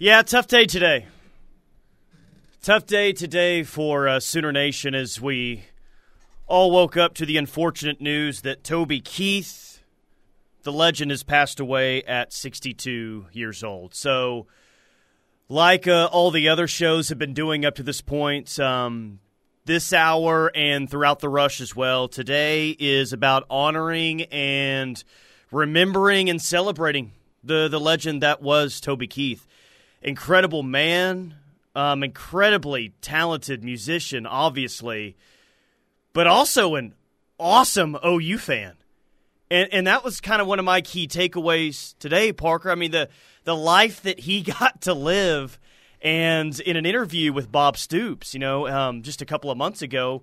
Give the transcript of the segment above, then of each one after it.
Yeah, tough day today. Tough day today for uh, Sooner Nation as we all woke up to the unfortunate news that Toby Keith, the legend, has passed away at 62 years old. So, like uh, all the other shows have been doing up to this point, um, this hour and throughout the rush as well, today is about honoring and remembering and celebrating the, the legend that was Toby Keith. Incredible man, um, incredibly talented musician, obviously, but also an awesome OU fan. And, and that was kind of one of my key takeaways today, Parker. I mean, the, the life that he got to live. And in an interview with Bob Stoops, you know, um, just a couple of months ago,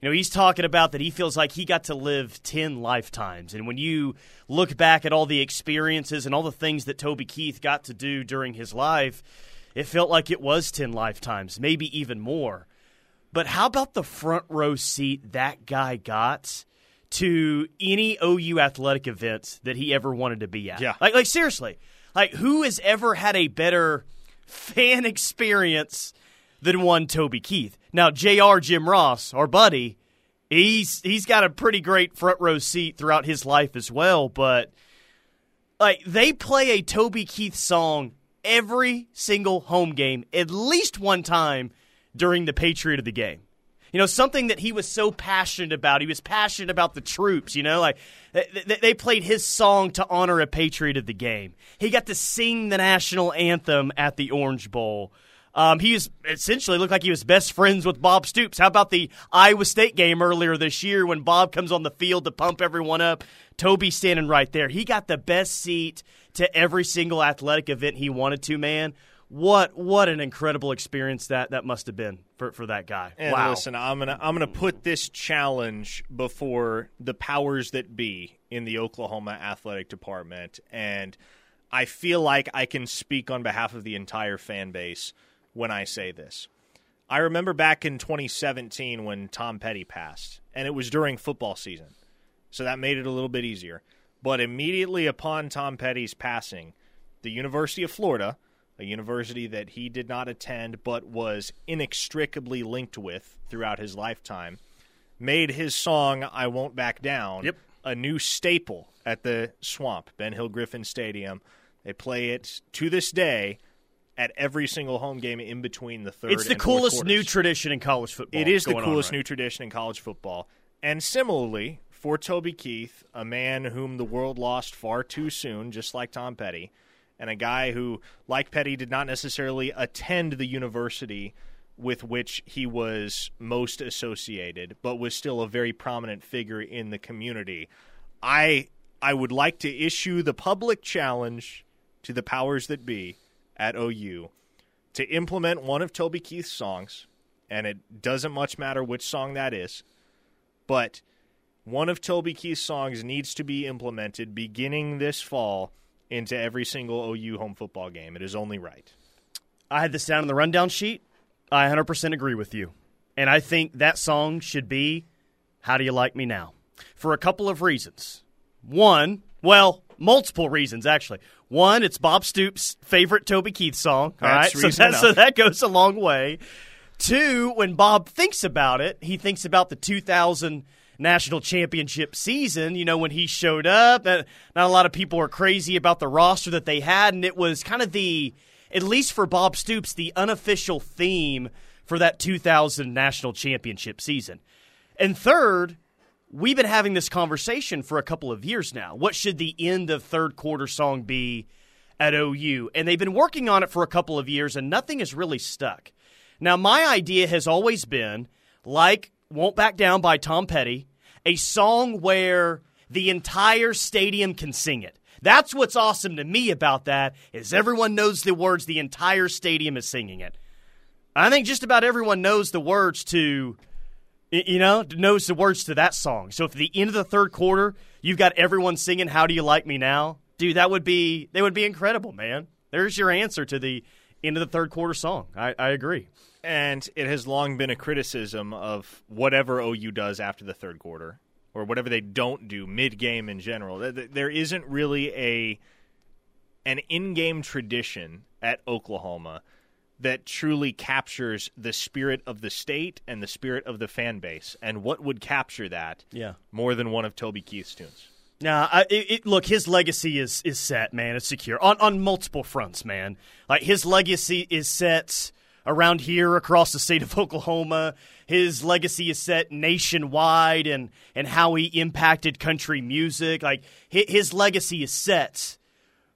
you know, he's talking about that he feels like he got to live 10 lifetimes. And when you look back at all the experiences and all the things that Toby Keith got to do during his life, it felt like it was 10 lifetimes, maybe even more. But how about the front row seat that guy got to any OU athletic event that he ever wanted to be at? Yeah. Like, like seriously, like who has ever had a better fan experience than one Toby Keith? Now, J.R. Jim Ross, our buddy, he's he's got a pretty great front row seat throughout his life as well. But like they play a Toby Keith song every single home game at least one time during the Patriot of the game. You know, something that he was so passionate about. He was passionate about the troops, you know, like they played his song to honor a Patriot of the game. He got to sing the national anthem at the Orange Bowl. Um, he essentially looked like he was best friends with Bob Stoops. How about the Iowa State game earlier this year when Bob comes on the field to pump everyone up? Toby standing right there. He got the best seat to every single athletic event he wanted to, man. What what an incredible experience that that must have been for, for that guy. And wow. listen, I'm gonna I'm gonna put this challenge before the powers that be in the Oklahoma athletic department, and I feel like I can speak on behalf of the entire fan base when I say this. I remember back in 2017 when Tom Petty passed, and it was during football season, so that made it a little bit easier. But immediately upon Tom Petty's passing, the University of Florida, a university that he did not attend but was inextricably linked with throughout his lifetime, made his song I Won't Back Down yep. a new staple at the Swamp, Ben Hill Griffin Stadium. They play it to this day at every single home game in between the third. It's the coolest new tradition in college football. It is the coolest right? new tradition in college football. And similarly, for Toby Keith, a man whom the world lost far too soon, just like Tom Petty, and a guy who, like Petty, did not necessarily attend the university with which he was most associated, but was still a very prominent figure in the community. I I would like to issue the public challenge to the powers that be at OU to implement one of Toby Keith's songs, and it doesn't much matter which song that is, but one of Toby Keith's songs needs to be implemented beginning this fall into every single OU home football game. It is only right. I had this down in the rundown sheet. I 100% agree with you. And I think that song should be How Do You Like Me Now? For a couple of reasons. One, well, multiple reasons, actually. One, it's Bob Stoops' favorite Toby Keith song. All That's right, so that, so that goes a long way. Two, when Bob thinks about it, he thinks about the 2000 national championship season. You know, when he showed up, not a lot of people were crazy about the roster that they had, and it was kind of the, at least for Bob Stoops, the unofficial theme for that 2000 national championship season. And third, we've been having this conversation for a couple of years now. What should the end of third quarter song be at OU? And they've been working on it for a couple of years, and nothing has really stuck. Now, my idea has always been like Won't Back Down by Tom Petty, a song where the entire stadium can sing it. That's what's awesome to me about that is everyone knows the words, the entire stadium is singing it. I think just about everyone knows the words to you know, knows the words to that song. So if at the end of the third quarter you've got everyone singing "How Do You Like Me Now," dude, that would be that would be incredible, man. There's your answer to the end of the third quarter song. I, I agree. And it has long been a criticism of whatever OU does after the third quarter, or whatever they don't do mid game in general. There isn't really a an in-game tradition at Oklahoma that truly captures the spirit of the state and the spirit of the fan base. And what would capture that? Yeah. more than one of Toby Keith's tunes. Nah, I, it, it, look, his legacy is is set, man. It's secure on on multiple fronts, man. Like his legacy is set around here across the state of Oklahoma. His legacy is set nationwide, and and how he impacted country music. Like his, his legacy is set.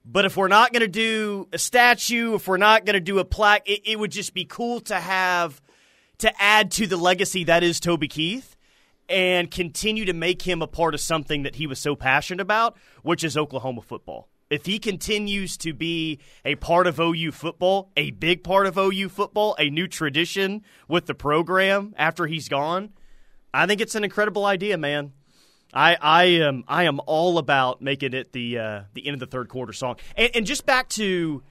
But if we're not going to do a statue, if we're not going to do a plaque, it, it would just be cool to have to add to the legacy that is Toby Keith and continue to make him a part of something that he was so passionate about, which is Oklahoma football. If he continues to be a part of OU football, a big part of OU football, a new tradition with the program after he's gone, I think it's an incredible idea, man. I, I am I am all about making it the uh, the end of the third quarter song, and, and just back to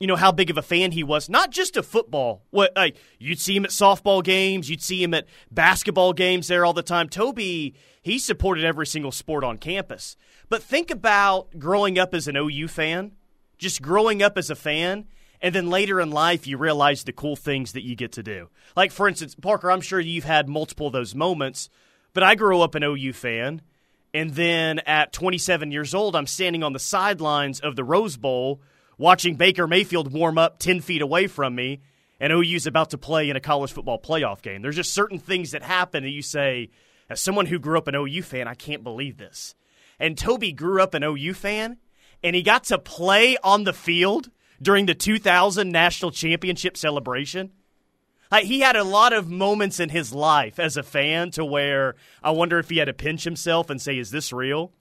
you know how big of a fan he was, not just of football. What like you'd see him at softball games, you'd see him at basketball games there all the time. Toby, he supported every single sport on campus. But think about growing up as an OU fan, just growing up as a fan, and then later in life you realize the cool things that you get to do. Like for instance, Parker, I'm sure you've had multiple of those moments, but I grew up an OU fan. And then at 27 years old, I'm standing on the sidelines of the Rose Bowl watching Baker Mayfield warm up 10 feet away from me, and OU's about to play in a college football playoff game. There's just certain things that happen and you say, as someone who grew up an OU fan, I can't believe this. And Toby grew up an OU fan, and he got to play on the field during the 2000 national championship celebration. He had a lot of moments in his life as a fan to where I wonder if he had to pinch himself and say, Is this real?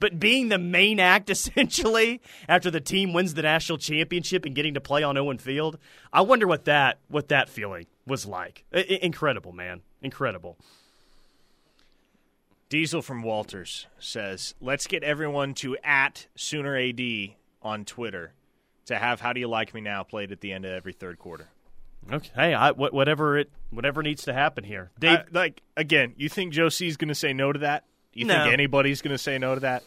But being the main act, essentially, after the team wins the national championship and getting to play on Owen Field, I wonder what that what that feeling was like. I- incredible, man, incredible. Diesel from Walters says, "Let's get everyone to at Sooner AD on Twitter to have How Do You Like Me Now played at the end of every third quarter." Okay, hey, I, wh- whatever it whatever needs to happen here, Dave. I- like again, you think Joe C's going to say no to that? You No. think anybody's going to say no to that?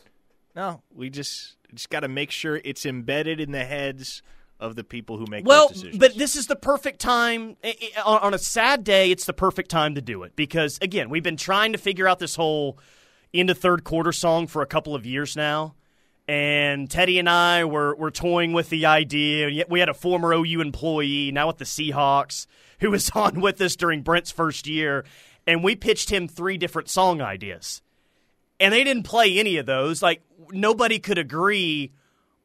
No, we just just got to make sure it's embedded in the heads of the people who make Well, those decisions. but this is the perfect time. i- i- On on a sad day, it's the perfect time to do it because, again, we've been trying to figure out this whole into third quarter song for a couple of years now. And Teddy and I were, were toying with the idea. We had a former OU employee, now with the Seahawks, who was on with us during Brent's first year. And we pitched him three different song ideas. And they didn't play any of those. Like, nobody could agree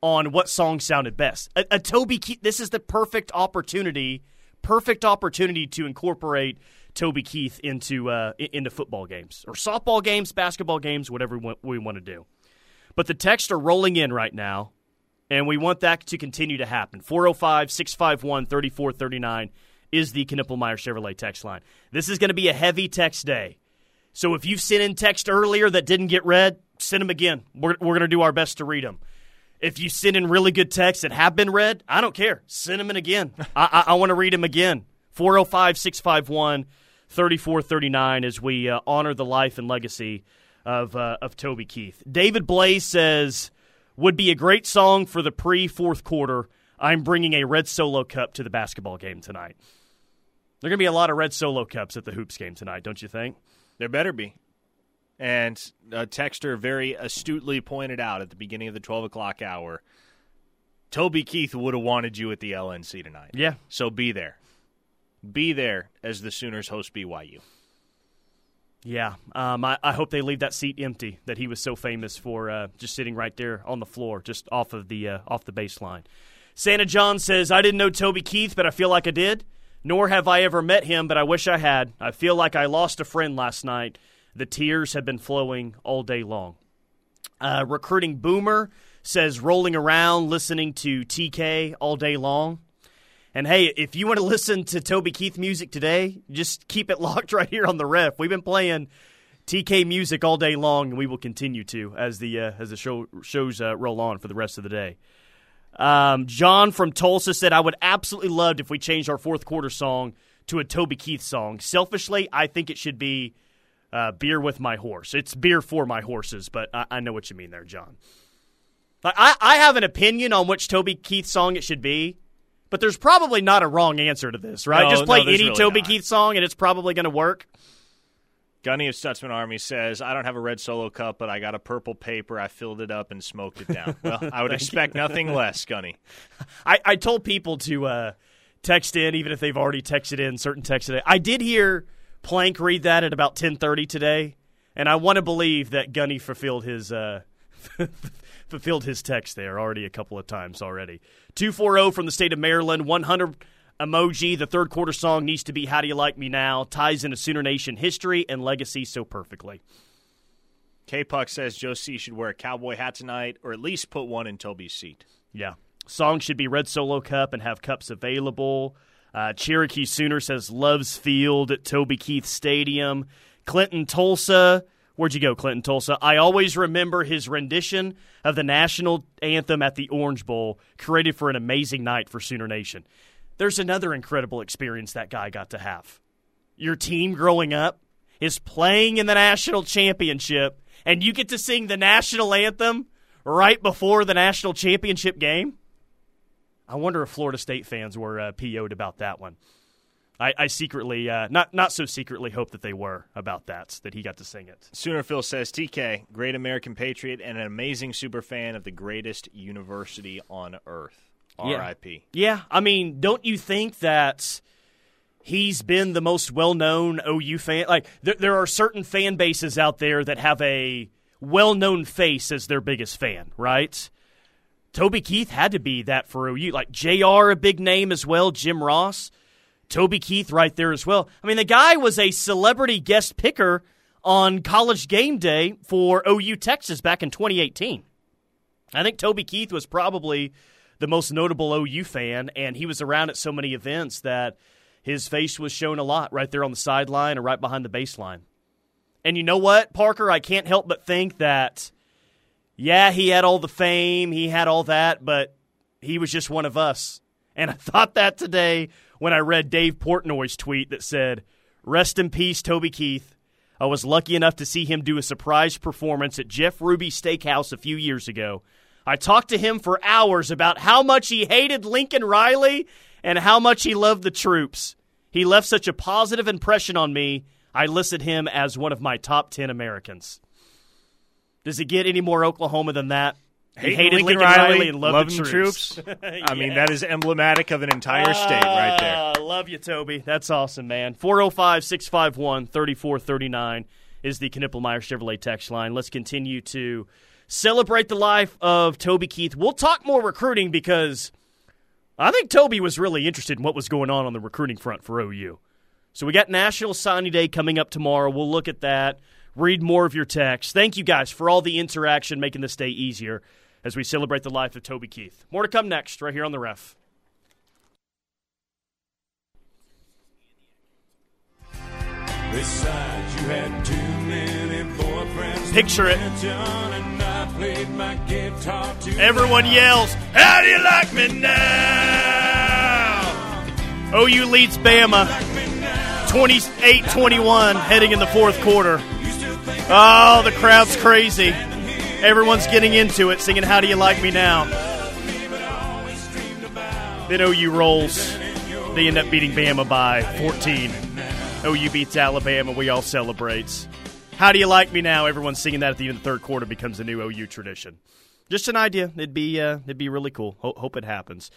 on what song sounded best. A, a Toby this is the perfect opportunity, perfect opportunity to incorporate Toby Keith into uh, into football games or softball games, basketball games, whatever we want to do. But the texts are rolling in right now, and we want that to continue to happen. 405 651 3439 is the Knippelmeyer Chevrolet text line. This is going to be a heavy text day. So if you've sent in text earlier that didn't get read, send them again. We're, we're going to do our best to read them. If you send in really good texts that have been read, I don't care. Send them in again. I, I, I want to read them again. 405 651 3439 as we uh, honor the life and legacy of, uh, of Toby Keith. David Blaze says, would be a great song for the pre fourth quarter. I'm bringing a red solo cup to the basketball game tonight. There are going to be a lot of red solo cups at the hoops game tonight, don't you think? There better be. And a texter very astutely pointed out at the beginning of the 12 o'clock hour Toby Keith would have wanted you at the LNC tonight. Yeah. So be there. Be there as the Sooners host BYU. Yeah, um, I, I hope they leave that seat empty that he was so famous for, uh, just sitting right there on the floor, just off of the uh, off the baseline. Santa John says, "I didn't know Toby Keith, but I feel like I did. Nor have I ever met him, but I wish I had. I feel like I lost a friend last night. The tears have been flowing all day long." Uh, recruiting Boomer says, "Rolling around listening to TK all day long." And hey, if you want to listen to Toby Keith music today, just keep it locked right here on the ref. We've been playing TK music all day long, and we will continue to as the uh, as the show shows uh, roll on for the rest of the day. Um, John from Tulsa said, "I would absolutely love if we changed our fourth quarter song to a Toby Keith song. Selfishly, I think it should be uh, "Beer with My Horse." It's beer for my horses, but I, I know what you mean there, John. I, I have an opinion on which Toby Keith song it should be, but there's probably not a wrong answer to this, right? No, Just play no, any really Toby not. Keith song and it's probably going to work. Gunny of Stutzman Army says, I don't have a red solo cup, but I got a purple paper. I filled it up and smoked it down. Well, I would expect nothing less, Gunny. I, I told people to uh, text in, even if they've already texted in certain texts today. I did hear Plank read that at about 10:30 today, and I want to believe that Gunny fulfilled his uh, fulfilled his text there already a couple of times already. 240 from the state of Maryland, 100 emoji. The third quarter song needs to be "How Do You Like Me Now?" Ties into Sooner Nation history and legacy so perfectly. K Puck says Joe C should wear a cowboy hat tonight, or at least put one in Toby's seat. Yeah. Song should be Red Solo Cup and have cups available. Uh, Cherokee Sooner says Loves Field at Toby Keith Stadium. Clinton Tulsa. Where'd you go, Clinton Tulsa? I always remember his rendition of the national anthem at the Orange Bowl, created for an amazing night for Sooner Nation. There's another incredible experience that guy got to have. Your team growing up is playing in the national championship, and you get to sing the national anthem right before the national championship game. I wonder if Florida State fans were uh, PO'd about that one. I, I secretly, uh, not not so secretly, hope that they were about that, that he got to sing it. Sooner Phil says TK, great American patriot and an amazing super fan of the greatest university on earth. Yeah. R.I.P. Yeah, I mean, don't you think that he's been the most well-known OU fan? Like, there, there are certain fan bases out there that have a well-known face as their biggest fan, right? Toby Keith had to be that for OU. Like J.R. a big name as well. Jim Ross, Toby Keith right there as well. I mean, the guy was a celebrity guest picker on College Game Day for OU Texas back in 2018. I think Toby Keith was probably the most notable OU fan, and he was around at so many events that his face was shown a lot right there on the sideline or right behind the baseline. And you know what, Parker? I can't help but think that, yeah, he had all the fame, he had all that, but he was just one of us. And I thought that today when I read Dave Portnoy's tweet that said, Rest in peace, Toby Keith. I was lucky enough to see him do a surprise performance at Jeff Ruby Steakhouse a few years ago. I talked to him for hours about how much he hated Lincoln Riley and how much he loved the troops. He left such a positive impression on me, I listed him as one of my top 10 Americans. Does it get any more Oklahoma than that? He hated Lincoln, Riley, and loved loving the troops. I mean, that is emblematic of an entire ah, state right there. Love you, Toby. That's awesome, man. 405 651 3439 is the Knippelmeyer Chevrolet text line. Let's continue to celebrate the life of Toby Keith. We'll talk more recruiting because I think Toby was really interested in what was going on on the recruiting front for OU. So we got National Signing Day coming up tomorrow. We'll look at that, read more of your text. Thank you guys for all the interaction, making this day easier as we celebrate the life of Toby Keith. More to come next, right here on the ref. Besides, you had too many boyfriends. Picture it. And I played my guitar too Everyone yells, How do you like me now? OU leads Bama Like 28 21 heading in the fourth quarter. You still think Oh, the crowd's crazy. Everyone's getting into it, singing How Do You Like Me Now? Then OU rolls. They end up beating Bama by 14. OU beats Alabama. We all celebrate. How do you like me now? Everyone's singing that at the end of the third quarter becomes a new OU tradition. Just an idea. It'd be uh, it'd be really cool. Ho- hope it happens.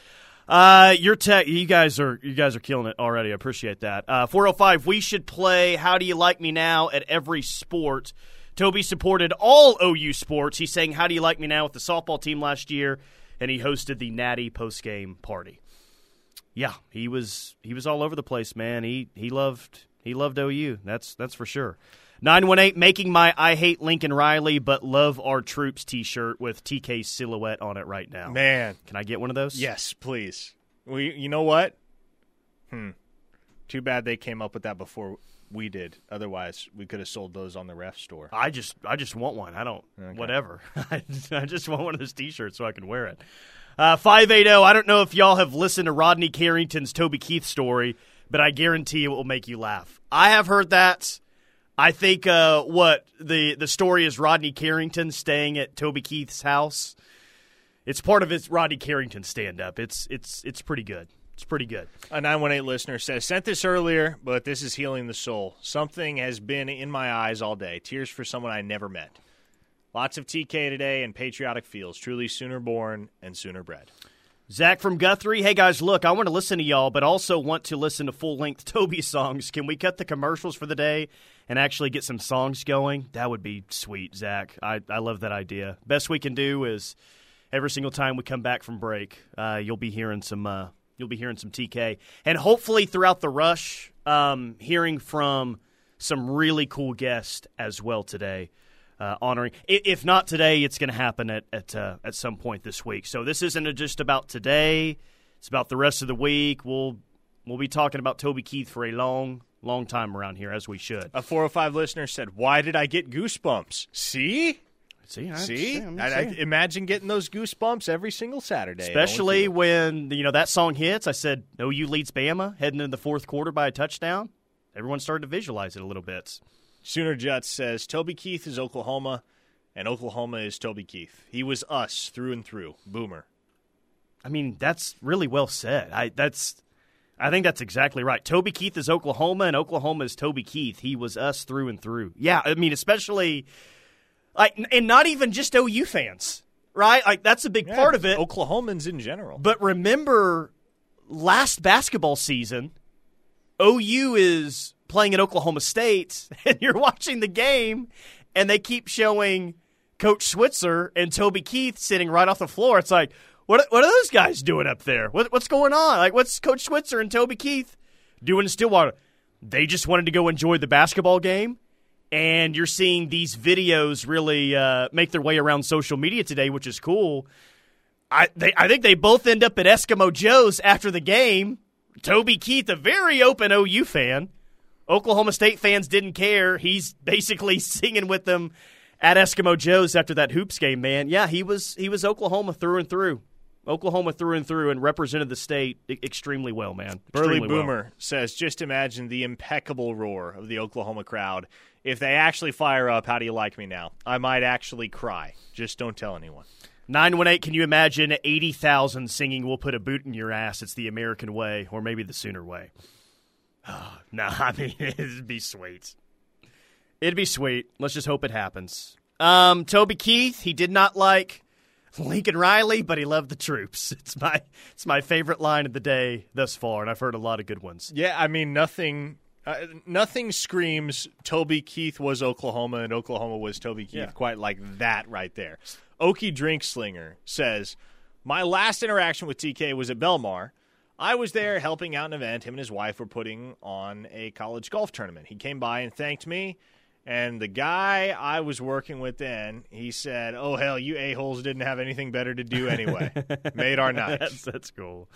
Uh, your tech, you guys are you guys are killing it already. I appreciate that. Uh, 405. We should play. How do you like me now at every sport. Toby supported all OU sports. He's saying, "How do you like me now?" with the softball team last year, and he hosted the Natty postgame party. Yeah, he was he was all over the place, man. He he loved he loved OU. That's that's for sure. 918 making my I hate Lincoln Riley but love our troops t-shirt with TK silhouette on it right now. Man, Can I get one of those? yes, please. We, you know what? Hmm. Too bad they came up with that before we did. Otherwise, we could have sold those on the ref store. I just I just want one. I don't whatever. I just want one of those t-shirts so I can wear it. Uh 580 I don't know if y'all have listened to Rodney Carrington's Toby Keith story, but I guarantee it will make you laugh. I have heard that. I think uh, what the the story is Rodney Carrington staying at Toby Keith's house it's part of his Rodney Carrington stand up. It's it's it's pretty good. It's pretty good. A 918 listener says, Sent this earlier, but this is healing the soul. Something has been in my eyes all day. Tears for someone I never met. Lots of TK today and patriotic feels. Truly sooner born and sooner bred. Zach from Guthrie. Hey guys, look, I want to listen to y'all, but also want to listen to full length Toby songs. Can we cut the commercials for the day and actually get some songs going? That would be sweet, Zach. I, I love that idea. Best we can do is every single time we come back from break, uh, you'll be hearing some uh, you'll be hearing some TK, and hopefully throughout the rush, um, hearing from some really cool guests as well today. Uh, honoring, if not today, it's going to happen at at uh, at some point this week. So this isn't just about today; it's about the rest of the week. We'll we'll be talking about Toby Keith for a long, long time around here, as we should. A 405 listener said, Why did I get goosebumps? See? See, I, See? I'm I, I imagine getting those goosebumps every single Saturday. Especially when you know that song hits. I said, "OU leads Bama heading into the fourth quarter by a touchdown." Everyone started to visualize it a little bit. Sooner Jets says, Toby Keith is Oklahoma, and Oklahoma is Toby Keith. He was us through and through. Boomer. I mean, that's really well said. I that's I think that's exactly right. Toby Keith is Oklahoma, and Oklahoma is Toby Keith. He was us through and through. Yeah, I mean, especially like, and not even just OU fans, right? Like that's a big part of it. Oklahomans in general. But remember, last basketball season, OU is playing at Oklahoma State, and you're watching the game, and they keep showing Coach Switzer and Toby Keith sitting right off the floor. It's like, what what are those guys doing up there? What, what's going on? Like, what's Coach Switzer and Toby Keith doing in Stillwater? They just wanted to go enjoy the basketball game. And you're seeing these videos really uh, make their way around social media today, which is cool. I they I think they both end up at Eskimo Joe's after the game. Toby Keith, a very open OU fan. Oklahoma State fans didn't care. He's basically singing with them at Eskimo Joe's after that hoops game, man. Yeah, he was he was Oklahoma through and through. Oklahoma through and through and represented the state extremely well, man. Burley Extremely well. Boomer says, just imagine the impeccable roar of the Oklahoma crowd. If they actually fire up, how do you like me now? I might actually cry. Just don't tell anyone. 918, can you imagine 80,000 singing We'll Put a Boot in Your Ass? It's the American way, or maybe the Sooner way. Oh, no, I mean, it'd be sweet. It'd be sweet. Let's just hope it happens. Um, Toby Keith, he did not like Lincoln Riley, but he loved the troops. It's my it's my favorite line of the day thus far, and I've heard a lot of good ones. Yeah, I mean, nothing. Uh, nothing screams Toby Keith was Oklahoma and Oklahoma was Toby Keith Yeah. quite like that right there. Okie Drink Slinger says, My last interaction with TK was at Belmar. I was there helping out an event. Him and his wife were putting on a college golf tournament. He came by and thanked me. And the guy I was working with then, he said, Oh, hell, you a-holes didn't have anything better to do anyway. Made our night. That's that's cool.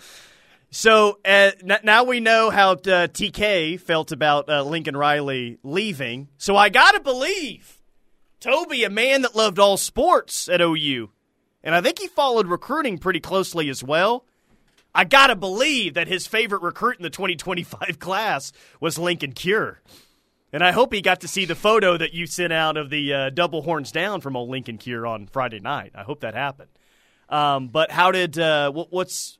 So uh, n- now we know how uh, TK felt about uh, Lincoln Riley leaving. So I gotta believe Toby, a man that loved all sports at OU, and I think he followed recruiting pretty closely as well. I gotta believe that his favorite recruit in the 2025 class was Linkon Cure. And I hope he got to see the photo that you sent out of the uh, double horns down from old Linkon Cure on Friday night. I hope that happened. Um, but how did uh, what, what's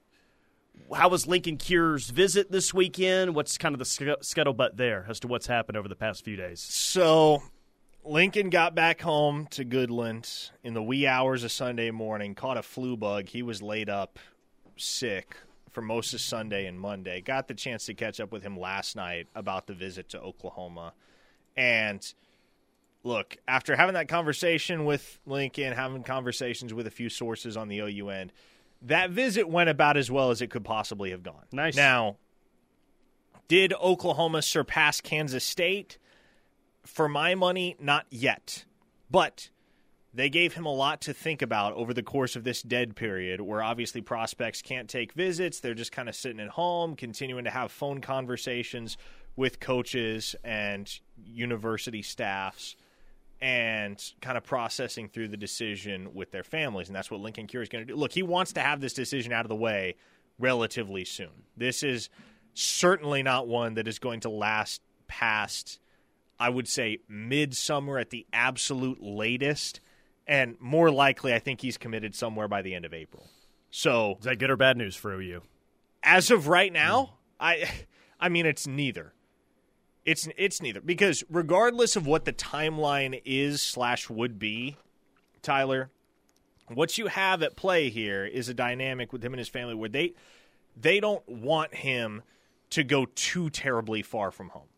how was Linkon Cure's visit this weekend? What's kind of the scu- scuttlebutt there as to what's happened over the past few days? So Linkon got back home to Goodland in the wee hours of Sunday morning, caught a flu bug. He was laid up sick for most of Sunday and Monday. Got the chance to catch up with him last night about the visit to Oklahoma. And look, after having that conversation with Linkon, having conversations with a few sources on the OU end, that visit went about as well as it could possibly have gone. Nice. Now, did Oklahoma surpass Kansas State? For my money, not yet. But they gave him a lot to think about over the course of this dead period where obviously prospects can't take visits. They're just kind of sitting at home, continuing to have phone conversations with coaches and university staffs and kind of processing through the decision with their families. And that's what Linkon Cure is going to do. Look, he wants to have this decision out of the way relatively soon. This is certainly not one that is going to last past, I would say, midsummer at the absolute latest. And more likely, I think he's committed somewhere by the end of April. So Is that good or bad news for OU? as of right now, I I mean it's neither. It's it's neither because regardless of what the timeline is slash would be, Tyler, what you have at play here is a dynamic with him and his family where they they don't want him to go too terribly far from home.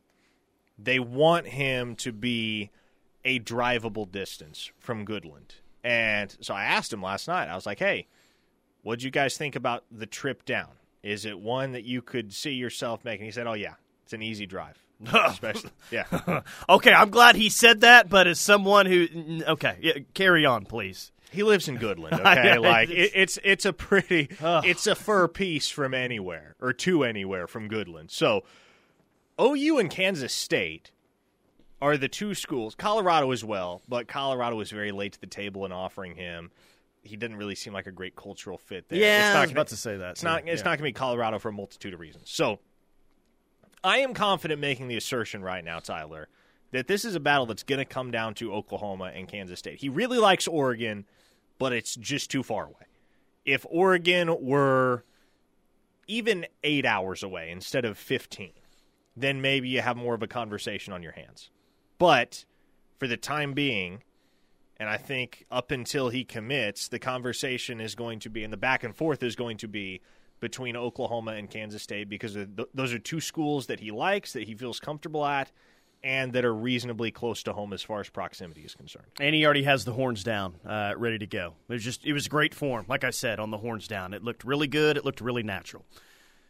They want him to be a drivable distance from Goodland. And so I asked him last night. I was like, "Hey, What'd you guys think about the trip down? Is it one that you could see yourself making? He said, "Oh yeah, it's an easy drive." Especially, yeah. okay, I'm glad he said that, but as someone who okay, yeah, carry on, please. He lives in Goodland. Okay, Yeah, like it's- it, it's it's a pretty it's a fur piece from anywhere or to anywhere from Goodland. So OU and Kansas State are the two schools. Colorado as well, but Colorado was very late to the table in offering him. He didn't really seem like a great cultural fit there. Yeah, it's not I was gonna- about to say that. It's not. It's not going to be Colorado for a multitude of reasons. So, I am confident making the assertion right now, Tyler, that this is a battle that's going to come down to Oklahoma and Kansas State. He really likes Oregon, but it's just too far away. If Oregon were even eight hours away instead of fifteen, then maybe you have more of a conversation on your hands. But for the time being, and I think up until he commits, the conversation is going to be, and the back and forth is going to be between Oklahoma and Kansas State because th- those are two schools that he likes, that he feels comfortable at, and that are reasonably close to home as far as proximity is concerned. And he already has the horns down, uh, ready to go. It was just it was great form, like I said, on the horns down. It looked really good. It looked really natural.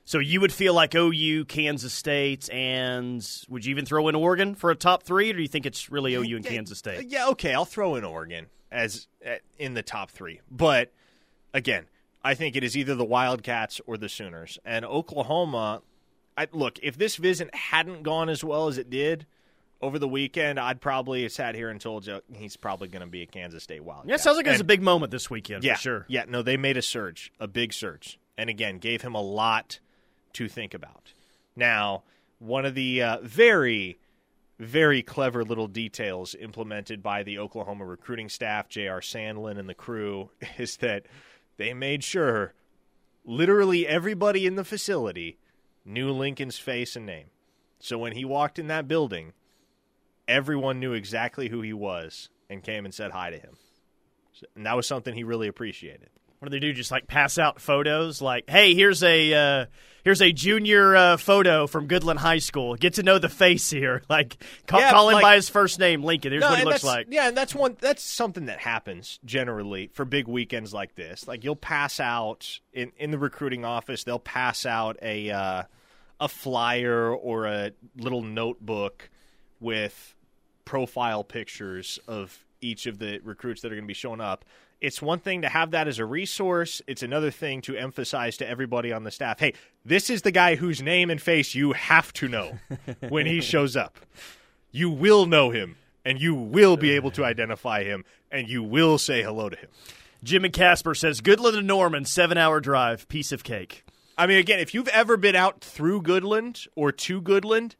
So you would feel like OU, Kansas State, and would you even throw in Oregon for a top three, or do you think it's really OU and Kansas State? Yeah, okay, I'll throw in Oregon as uh, in the top three, but again, I think it is either the Wildcats or the Sooners. And Oklahoma, I, look, if this visit hadn't gone as well as it did over the weekend, I'd probably have sat here and told you he's probably going to be a Kansas State Wildcat. Yeah, sounds like it was a big moment this weekend yeah, for sure. Yeah, no, they made a surge, a big surge, and again gave him a lot to think about. Now, one of the uh, very, very clever little details implemented by the Oklahoma recruiting staff, J.R. Sandlin and the crew, is that they made sure literally everybody in the facility knew Linkon's face and name. So when he walked in that building, everyone knew exactly who he was and came and said hi to him. And that was something he really appreciated. What do they do? Just like pass out photos? Like, hey, here's a uh, here's a junior uh, photo from Goodland High School. Get to know the face here. Like, call, Yeah, call him like- by his first name, Linkon. Here's No, what he looks like. Yeah, and that's one. That's something that happens generally for big weekends like this. Like you'll pass out in in the recruiting office. They'll pass out a uh, a flyer or a little notebook with profile pictures of each of the recruits that are going to be showing up. It's one thing to have that as a resource. It's another thing to emphasize to everybody on the staff, "Hey, this is the guy whose name and face you have to know when he shows up." you will know him and you will be able to identify him and you will say hello to him. Jim and Casper says Goodland to Norman, seven hour drive, piece of cake. I mean, again, if you've ever been out through Goodland or to Goodland,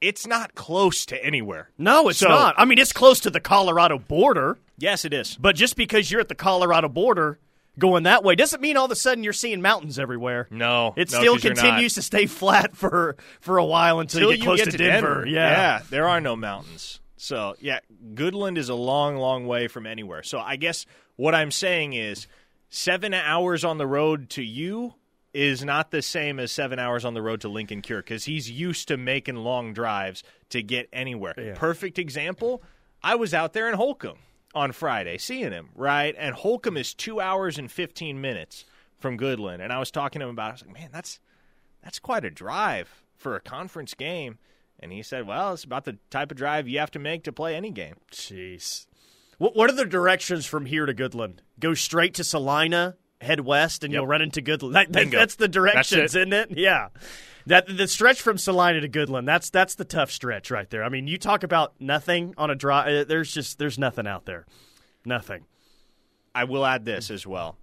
it's not close to anywhere. No, it's So- not. I mean, it's close to the Colorado border, Yes, it is. but just because you're at the Colorado border going that way doesn't mean all of a sudden you're seeing mountains everywhere. No, It no, still continues to stay flat for for a while until, Until you get close to, Denver. Yeah. there are no mountains. So, yeah, Goodland is a long, long way from anywhere. So, I guess what I'm saying is seven hours on the road to you is not the same as seven hours on the road to Linkon Cure because he's used to making long drives to get anywhere. Perfect example I was out there in Holcomb on Friday seeing him, right? And Holcomb is two hours and 15 minutes from Goodland. And I was talking to him about it. I was like, man, that's that's quite a drive for a conference game. And he said, well, it's about the type of drive you have to make to play any game. Jeez. What, what are the directions from here to Goodland? Go straight to Salina, head west, and Yep. you'll run into Goodland. That, that- that's the directions, That's it. isn't it? Yeah. That the stretch from Salina to Goodland. That's that's the tough stretch right there. I mean, you talk about nothing on a drive. Eh, there's just there's nothing out there. Nothing. I will add this as well,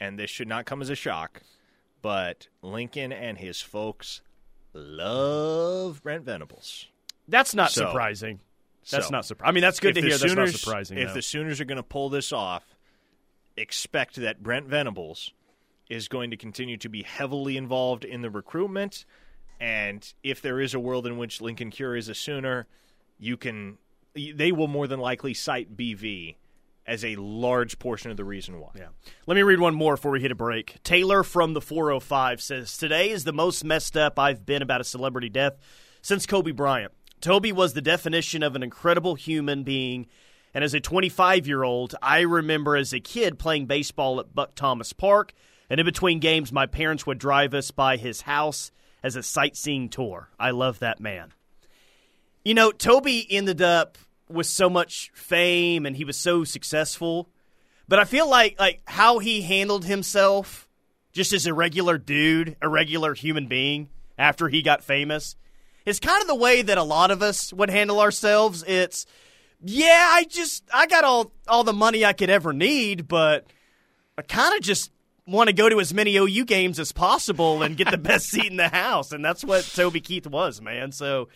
and this should not come as a shock, but Linkon and his folks love Brent Venables. That's not So- surprising. That's So, not surprising. I mean, that's good to hear. That's not surprising. If no. the Sooners are going to pull this off, expect that Brent Venables is going to continue to be heavily involved in the recruitment. And if there is a world in which Linkon Cure is a Sooner, you can. They will more than likely cite BV as a large portion of the reason why. Yeah. Let me read one more before we hit a break. Taylor from the 405 says Today is the most messed up I've been about a celebrity death since Kobe Bryant. Toby was the definition of an incredible human being. And as a 25 year old, I remember as a kid playing baseball at Buck Thomas Park. And in between games, my parents would drive us by his house as a sightseeing tour. I love that man. You know, Toby ended up with so much fame and he was so successful. But I feel like like how he handled himself just as a regular dude, a regular human being after he got famous is kind of the way that a lot of us would handle ourselves. It's yeah, I just I got all all the money I could ever need, but I kind of just want to go to as many OU games as possible and get the best seat in the house, and that's what Toby Keith was, man. So,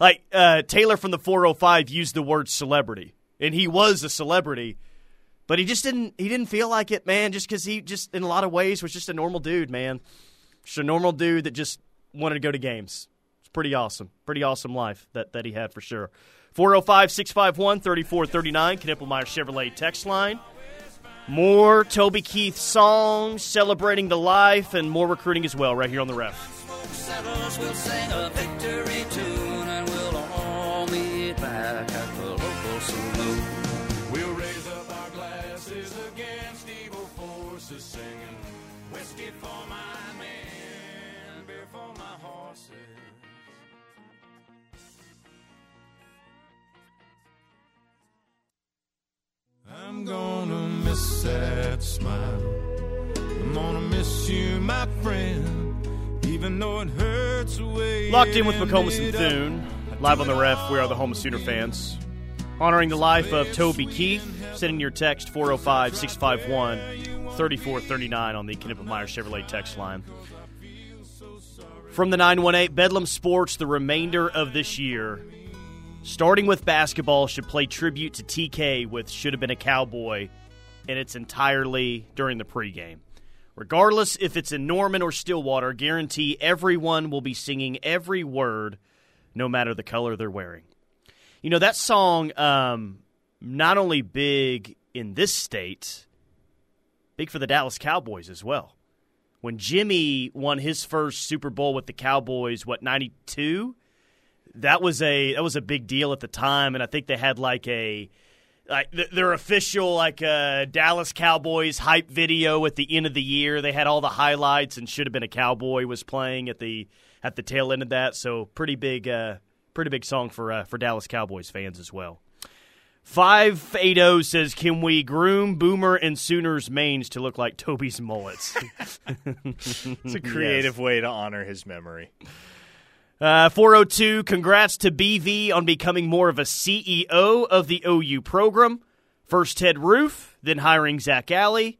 like uh, Taylor from the 405 used the word celebrity, and he was a celebrity, but he just didn't he didn't feel like it, man. Just because he just in a lot of ways was just a normal dude, man. Just a normal dude that just wanted to go to games. It's pretty awesome, pretty awesome life that that he had for sure. 405 651 3439, Knippelmeyer Chevrolet text line. More Toby Keith songs celebrating the life and more recruiting as well, right here on the ref. settlers will sing a victory tune and we'll all meet back at the local saloon. We'll raise up our glasses against evil forces, singing whiskey for my men, beer for my horses. I'm gonna that smile. I'm gonna miss you, my friend, even though it hurts away. Locked in with McComas and Thune, live on the ref. We are the home of Sooner fans. Honoring the life of Toby Keith. Sending your text 405 651 3439 on the Knippelmeyer Chevrolet text line. From the 918 Bedlam Sports, the remainder of this year, starting with basketball, should play tribute to TK with Should Have Been a Cowboy, and it's entirely during the pregame. Regardless if it's in Norman or Stillwater, guarantee everyone will be singing every word, no matter the color they're wearing. You know, that song, um, not only big in this state, big for the Dallas Cowboys as well. When Jimmy won his first Super Bowl with the Cowboys, what, 92? That was a that was a big deal at the time, and I think they had like a like th- their official like uh, Dallas Cowboys hype video at the end of the year. They had all the highlights, and should have been a Cowboy was playing at the at the tail end of that. So pretty big, uh, pretty big song for uh, for Dallas Cowboys fans as well. Five eight zero says, "Can we groom Boomer and Sooners manes to look like Toby's mullets?" It's a creative way to honor his memory. Uh, 402, congrats to BV on becoming more of a CEO of the OU program. First Ted Roof, then hiring Zac Alley.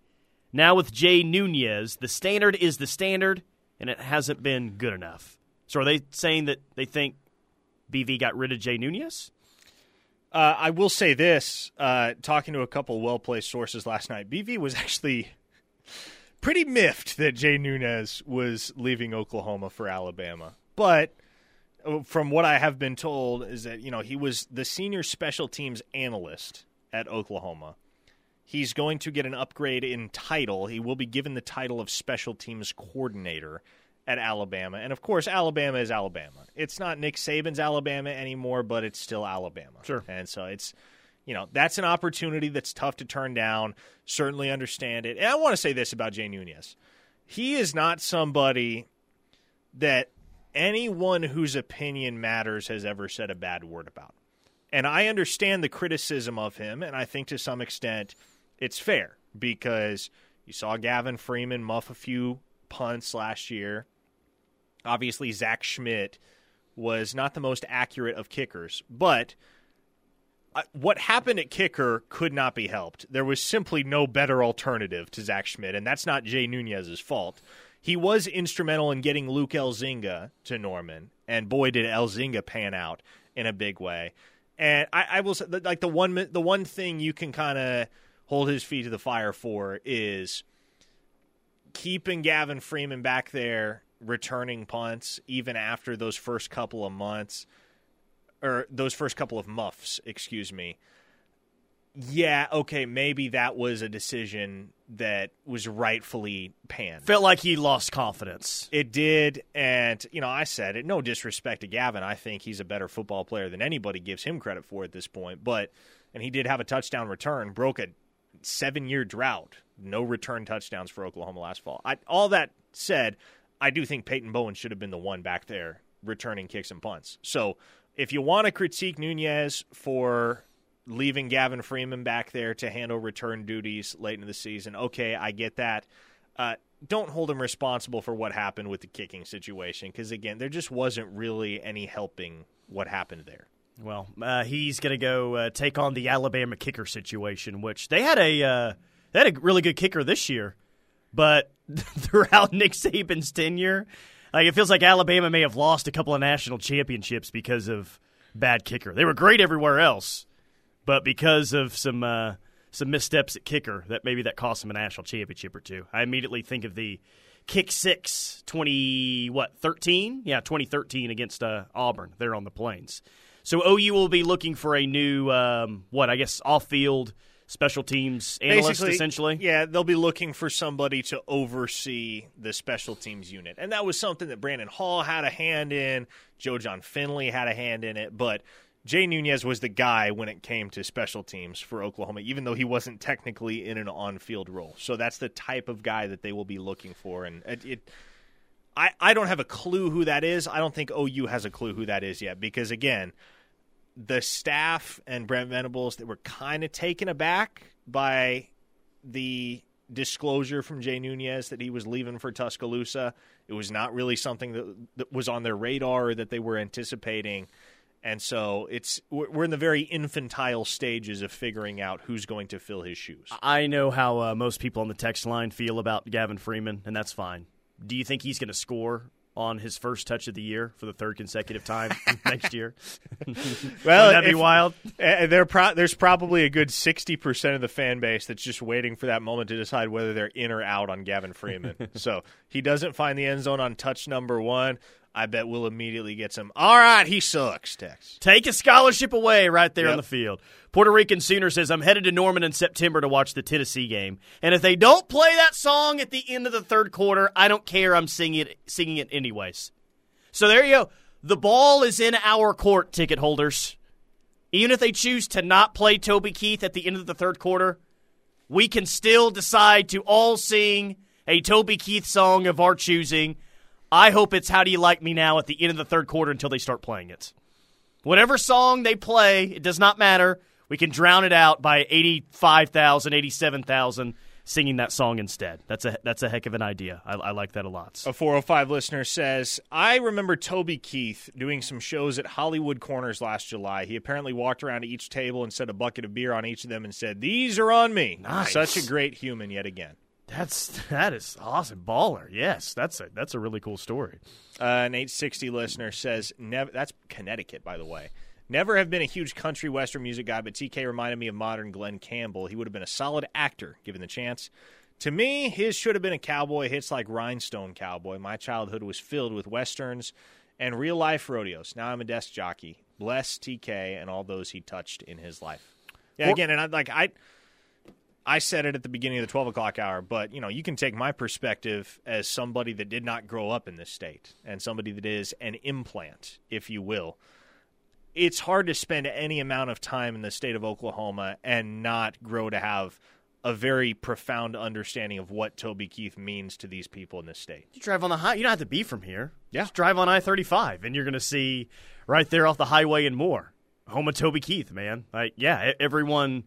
Now with Jay Nunez, the standard is the standard, and it hasn't been good enough. So are they saying that they think BV got rid of Jay Nunez? Uh, I will say this: uh, talking to a couple well-placed sources last night, BV was actually pretty miffed that Jay Nunez was leaving Oklahoma for Alabama. But from what I have been told, is that you know he was the senior special teams analyst at Oklahoma. He's going to get an upgrade in title. He will be given the title of special teams coordinator at Alabama. And of course, Alabama is Alabama. It's not Nick Saban's Alabama anymore, but it's still Alabama. Sure. And so it's, you know, that's an opportunity that's tough to turn down. Certainly understand it. And I want to say this about Jay Nunez. He is not somebody that anyone whose opinion matters has ever said a bad word about. And I understand the criticism of him, and I think to some extent it's fair because you saw Gavin Freeman muff a few punts last year. Obviously, Zach Schmit was not the most accurate of kickers, but uh, what happened at kicker could not be helped. There was simply no better alternative to Zach Schmit, and that's not Jay Nunez's fault. He was instrumental in getting Luke Elzinga to Norman, and boy, did Elzinga pan out in a big way. And I, I will say, like the one the one thing you can kind of hold his feet to the fire for is keeping Gavin Freeman back there returning punts even after those first couple of months or those first couple of muffs, excuse me. Yeah, okay, maybe that was a decision that was rightfully panned. Felt like he lost confidence. It did, and you know, I said it. No disrespect to Gavin, I think he's a better football player than anybody gives him credit for at this point. But and he did have a touchdown return, broke a seven-year drought, no return touchdowns for Oklahoma last fall. I, all that said, I do think Peyton Bowen should have been the one back there returning kicks and punts. So if you want to critique Nunez for leaving Gavin Freeman back there to handle return duties late in the season, okay, I get that. Uh, don't hold him responsible for what happened with the kicking situation because again, there just wasn't really any helping what happened there. Well, uh, he's going to go uh, take on the Alabama kicker situation, which they had a uh, they had a really good kicker this year, but throughout Nick Saban's tenure, like it feels like Alabama may have lost a couple of national championships because of bad kicker. They were great everywhere else, but because of some uh, some missteps at kicker, that maybe that cost him a national championship or two. I immediately think of the kick six 20 what 13 yeah 2013 against uh, auburn there on the plains so OU will be looking for a new, um, what I guess, off-field special teams analyst, Basically, essentially. Yeah, they'll be looking for somebody to oversee the special teams unit, and that was something that Brandon Hall had a hand in. Joe Jon Finley had a hand in it, but Jay Nunez was the guy when it came to special teams for Oklahoma, even though he wasn't technically in an on-field role. So that's the type of guy that they will be looking for, and it. it I, I don't have a clue who that is. I don't think OU has a clue who that is yet because again, the staff and Brent Venables that were kind of taken aback by the disclosure from Jay Nunez that he was leaving for Tuscaloosa. It was not really something that, that was on their radar or that they were anticipating. And so it's we're in the very infantile stages of figuring out who's going to fill his shoes. I know how uh, most people on the text line feel about Gavin Freeman, and that's fine. Do you think he's going to score on his first touch of the year for the third consecutive time next year. well, that'd be wild. Uh, pro- there's probably a good sixty percent of the fan base that's just waiting for that moment to decide whether they're in or out on Gavin Freeman. so he doesn't find the end zone on touch number one. I bet we'll immediately get some. All right, he sucks. Text. Take a scholarship away right there Yep. on the field. Puerto Rican Sooner says, I'm headed to Norman in September to watch the Tennessee game. And if they don't play that song at the end of the third quarter, I don't care. I'm singing it, singing it anyways. So there you go. The ball is in our court, ticket holders. Even if they choose to not play Toby Keith at the end of the third quarter, we can still decide to all sing a Toby Keith song of our choosing. I hope it's How Do You Like Me Now at the end of the third quarter until they start playing it. Whatever song they play, it does not matter. We can drown it out by 85,000, 87,000 singing that song instead. That's a that's a heck of an idea. I, I like that a lot. A 405 listener says, I remember Toby Keith doing some shows at Hollywood Corners last July. He apparently walked around to each table and set a bucket of beer on each of them and said, These are on me. Nice. Such a great human yet again. That's that is awesome. Baller. Yes, that's a that's a really cool story. Uh, an 860 listener says, never, that's Connecticut, by the way. Never have been a huge country western music guy, but TK reminded me of modern Glen Campbell. He would have been a solid actor given the chance. To me, his should have been a cowboy hits like Rhinestone Cowboy. My childhood was filled with westerns and real life rodeos. Now I'm a desk jockey. Bless TK and all those he touched in his life. Yeah, again, and I like I I said it at the beginning of the 12 o'clock hour, but you know, you can take my perspective as somebody that did not grow up in this state and somebody that is an implant, if you will. It's hard to spend any amount of time in the state of Oklahoma and not grow to have a very profound understanding of what Toby Keith means to these people in this state. You drive on the high. You don't have to be from here. Yeah. Just drive on I thirty five, and you're going to see right there off the highway and more. Home of Toby Keith, man. Like, yeah, everyone,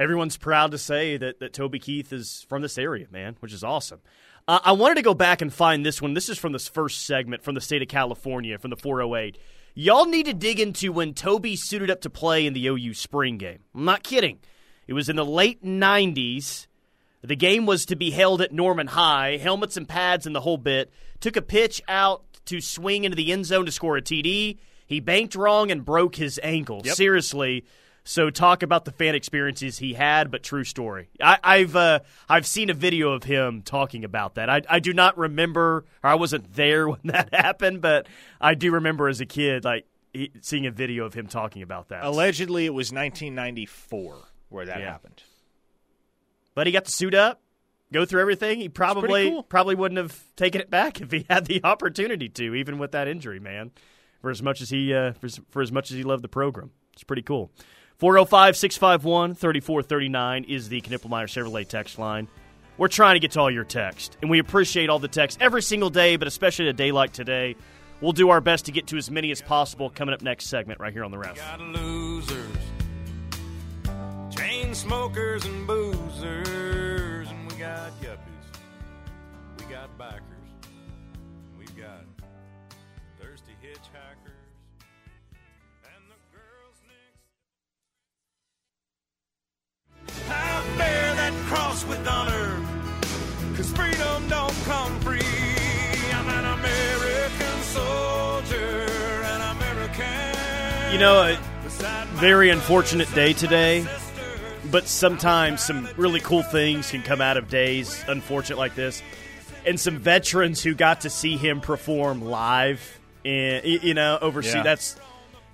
everyone's proud to say that that Toby Keith is from this area, man, which is awesome. Uh, I wanted to go back and find this one. This is from this first segment from the state of California, from the 408. Y'all need to dig into when Toby suited up to play in the OU spring game. I'm not kidding. It was in the late 90s. The game was to be held at Norman High, helmets and pads and the whole bit. Took a pitch out to swing into the end zone to score a TD. He banked wrong and broke his ankle. Yep. Seriously. So talk about the fan experiences he had, but true story. I, I've uh, I've seen a video of him talking about that. I, I do not remember, or I wasn't there when that happened, but I do remember as a kid, like seeing a video of him talking about that. Allegedly, it was 1994 where that Yeah. happened. But he got to suit up, go through everything. He probably cool. probably wouldn't have taken it back if he had the opportunity to, even with that injury, man. For as much as he uh, for, for as much as he loved the program, it's pretty cool. 405-651-3439 is the Knippelmier Chevrolet text line. We're trying to get to all your text, and we appreciate all the texts every single day, but especially a day like today. We'll do our best to get to as many as possible coming up next segment right here on the ref. got losers, chain smokers and boozers, and we got yuppies, we got bikers, cross with honor, cause freedom don't come free. I'm an American soldier, an American. You know, a very unfortunate day today. but sometimes some really cool things can come out of days unfortunate like this and some veterans who got to see him perform live and you know overseas Yeah. that's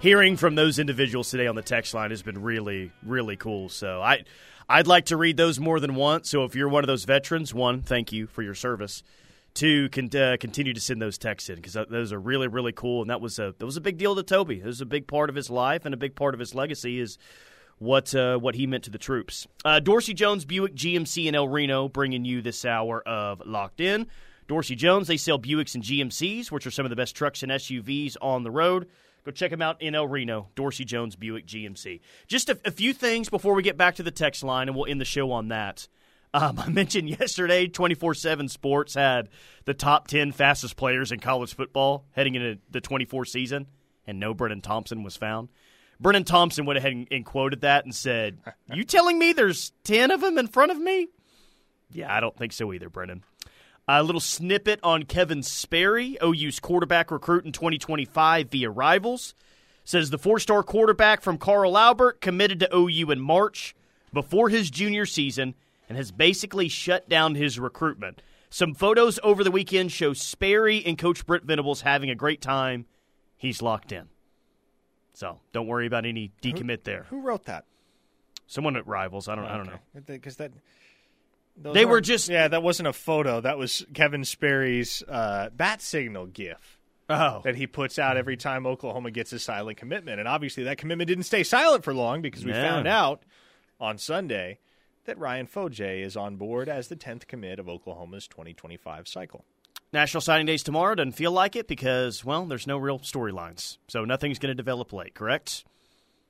hearing from those individuals today on the text line has been really really cool so i i'd like to read those more than once so if you're one of those veterans one thank you for your service two can uh, continue to send those texts in because those are really really cool and that was a that was a big deal to toby it was a big part of his life and a big part of his legacy is what uh, what he meant to the troops. Uh, Dorsey Jones Buick GMC in El Reno bringing you this hour of Locked In. Dorsey Jones, they sell Buicks and GMCs, which are some of the best trucks and SUVs on the road. Go check them out in El Reno, Dorsey Jones Buick GMC. Just a, a few things before we get back to the text line, and we'll end the show on that. Um, I mentioned yesterday, 24 7 Sports had the top 10 fastest players in college football heading into the 24 season, and no Brenen Thompson was found. Brenen Thompson went ahead and, and quoted that and said, You telling me there's 10 of them in front of me? Yeah, I don't think so either, Brenen. A little snippet on Kevin Sperry, OU's quarterback recruit in 2025 via Rivals. Says the four star quarterback from Carl Albert committed to OU in March before his junior season and has basically shut down his recruitment. Some photos over the weekend show Sperry and Coach Brent Venables having a great time. He's locked in. So don't worry about any decommit there. Who wrote that? Someone at Rivals. I don't. I don't know. Because that. Those They were just- yeah. That wasn't a photo. That was Kevin Sperry's uh, bat signal GIF Oh, that he puts out every time Oklahoma gets a silent commitment, and obviously that commitment didn't stay silent for long because we found out on Sunday that Ryan Fodje is on board as the tenth commit of Oklahoma's 2025 cycle. National Signing Days tomorrow. Doesn't feel like it because, well, there's no real storylines. So nothing's going to develop late, correct?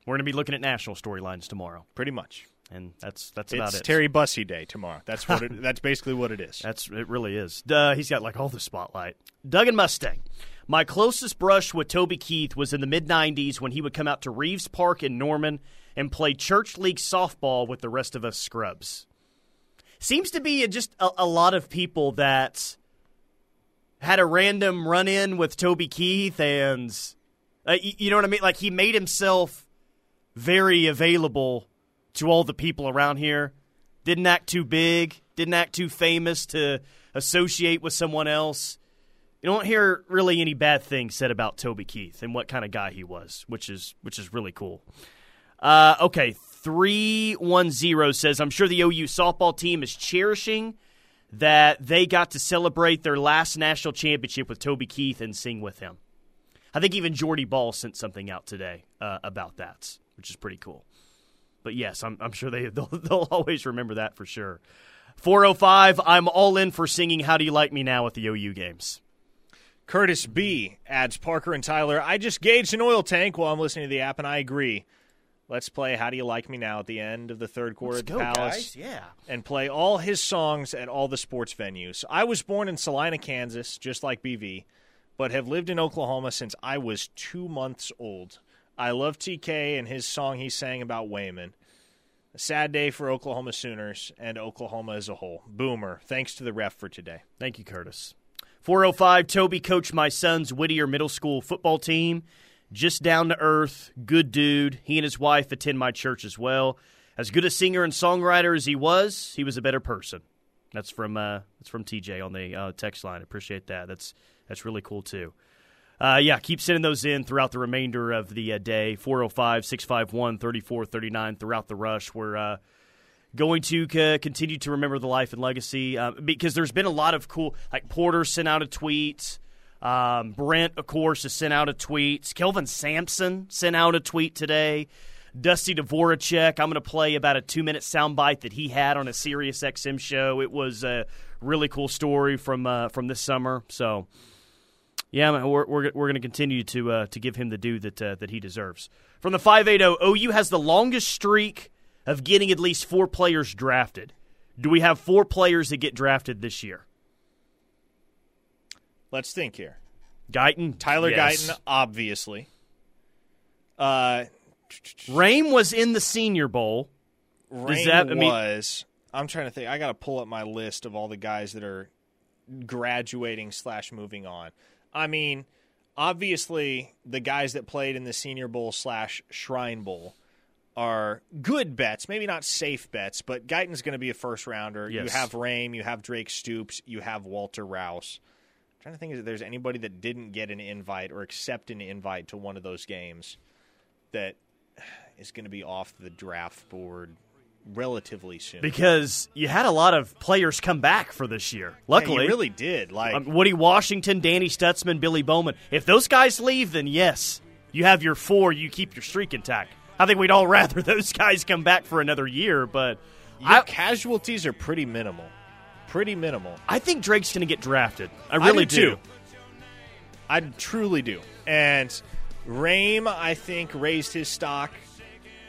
We're going to be looking at national storylines tomorrow. Pretty much. And that's that's about it. It's it. Terry Bussey Day tomorrow. That's what. It, that's basically what it is. That's it. Really is. Duh, he's got like all the spotlight. Doug and Mustang. My closest brush with Toby Keith was in the mid '90s when he would come out to Reaves Park in Norman and play church league softball with the rest of us scrubs. Seems to be just a, a lot of people that had a random run in with Toby Keith, and uh, y- you know what I mean. Like he made himself very available to all the people around here. Didn't act too big, didn't act too famous to associate with someone else. You don't hear really any bad things said about Toby Keith and what kind of guy he was, which is which is really cool. Uh, okay, three one zero says I'm sure the OU softball team is cherishing that they got to celebrate their last national championship with Toby Keith and sing with him. I think even Jordy Bahl sent something out today uh, about that, which is pretty cool. But yes, I'm, I'm sure they they'll, they'll always remember that for sure. 405, I'm all in for singing "How Do You Like Me Now" at the OU games. Curtis B adds Parker and Tyler. I just gauged an oil tank while I'm listening to the app, and I agree. Let's play "How Do You Like Me Now" at the end of the third quarter Let's at the go, Palace. guys! Yeah, and play all his songs at all the sports venues. I was born in Salina, Kansas, just like BV, but have lived in Oklahoma since I was two months old. I love TK and his song he sang about Wayman. A sad day for Oklahoma Sooners and Oklahoma as a whole. Boomer, thanks to the ref for today. Thank you, Curtis. 405, Toby coached my son's Whittier Middle School football team. just down to earth, good dude. He and his wife attend my church as well. As good a singer and songwriter as he was, he was a better person. That's from uh, that's from TJ on the uh, text line. Appreciate that. That's that's really cool too. Uh, yeah, keep sending those in throughout the remainder of the uh, day. 405 651 3439 throughout the rush. We're uh, going to c- continue to remember the life and legacy uh, because there's been a lot of cool, like Porter sent out a tweet. Um, Brent, of course, has sent out a tweet. Kelvin Sampson sent out a tweet today. Dusty Dvoracek, I'm going to play about a two minute soundbite that he had on a Sirius XM show. It was a really cool story from uh, from this summer. So, yeah, we're we're, we're going to continue to uh, to give him the due that uh, that he deserves. From the 580, OU has the longest streak of getting at least four players drafted. Do we have four players that get drafted this year? Let's think here. Guyton, Tyler yes. Guyton, obviously. Uh, Raym was in the Senior Bowl. That- I mean- was. I'm trying to think. I got to pull up my list of all the guys that are graduating slash moving on. I mean, obviously, the guys that played in the Senior Bowl slash Shrine Bowl are good bets. Maybe not safe bets, but Guyton's going to be a first rounder. You have Raym, you have Drake Stoops, you have Walter Rouse. I'm trying to think if there's anybody that didn't get an invite or accept an invite to one of those games that is going to be off the draft board relatively soon. Because you had a lot of players come back for this year. Yeah, Luckily, you really did. Like Um, Woody Washington, Danny Stutsman, Billy Bowman. If those guys leave, then yes, you have your four. You keep your streak intact. I think we'd all rather those guys come back for another year, but I, casualties are pretty minimal. Pretty minimal. I think Drake's going to get drafted. I I really do. I truly do. And Raym, I think, raised his stock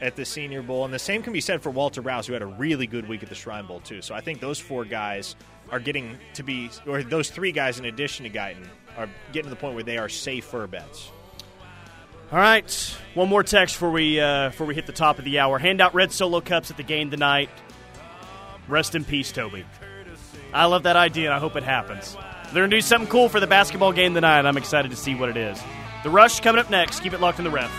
at the Senior Bowl, and the same can be said for Walter Rouse, who had a really good week at the Shrine Bowl too. So I think those four guys are getting to be, or those three guys in addition to Guyton, are getting to the point where they are safer bets. All right, one more text before we uh, before we hit the top of the hour. Hand out red solo cups at the game tonight. Rest in peace, Toby. I love that idea, and I hope it happens. They're gonna do something cool for the basketball game tonight. I'm excited to see what it is. The rush coming up next. Keep it locked in the ref.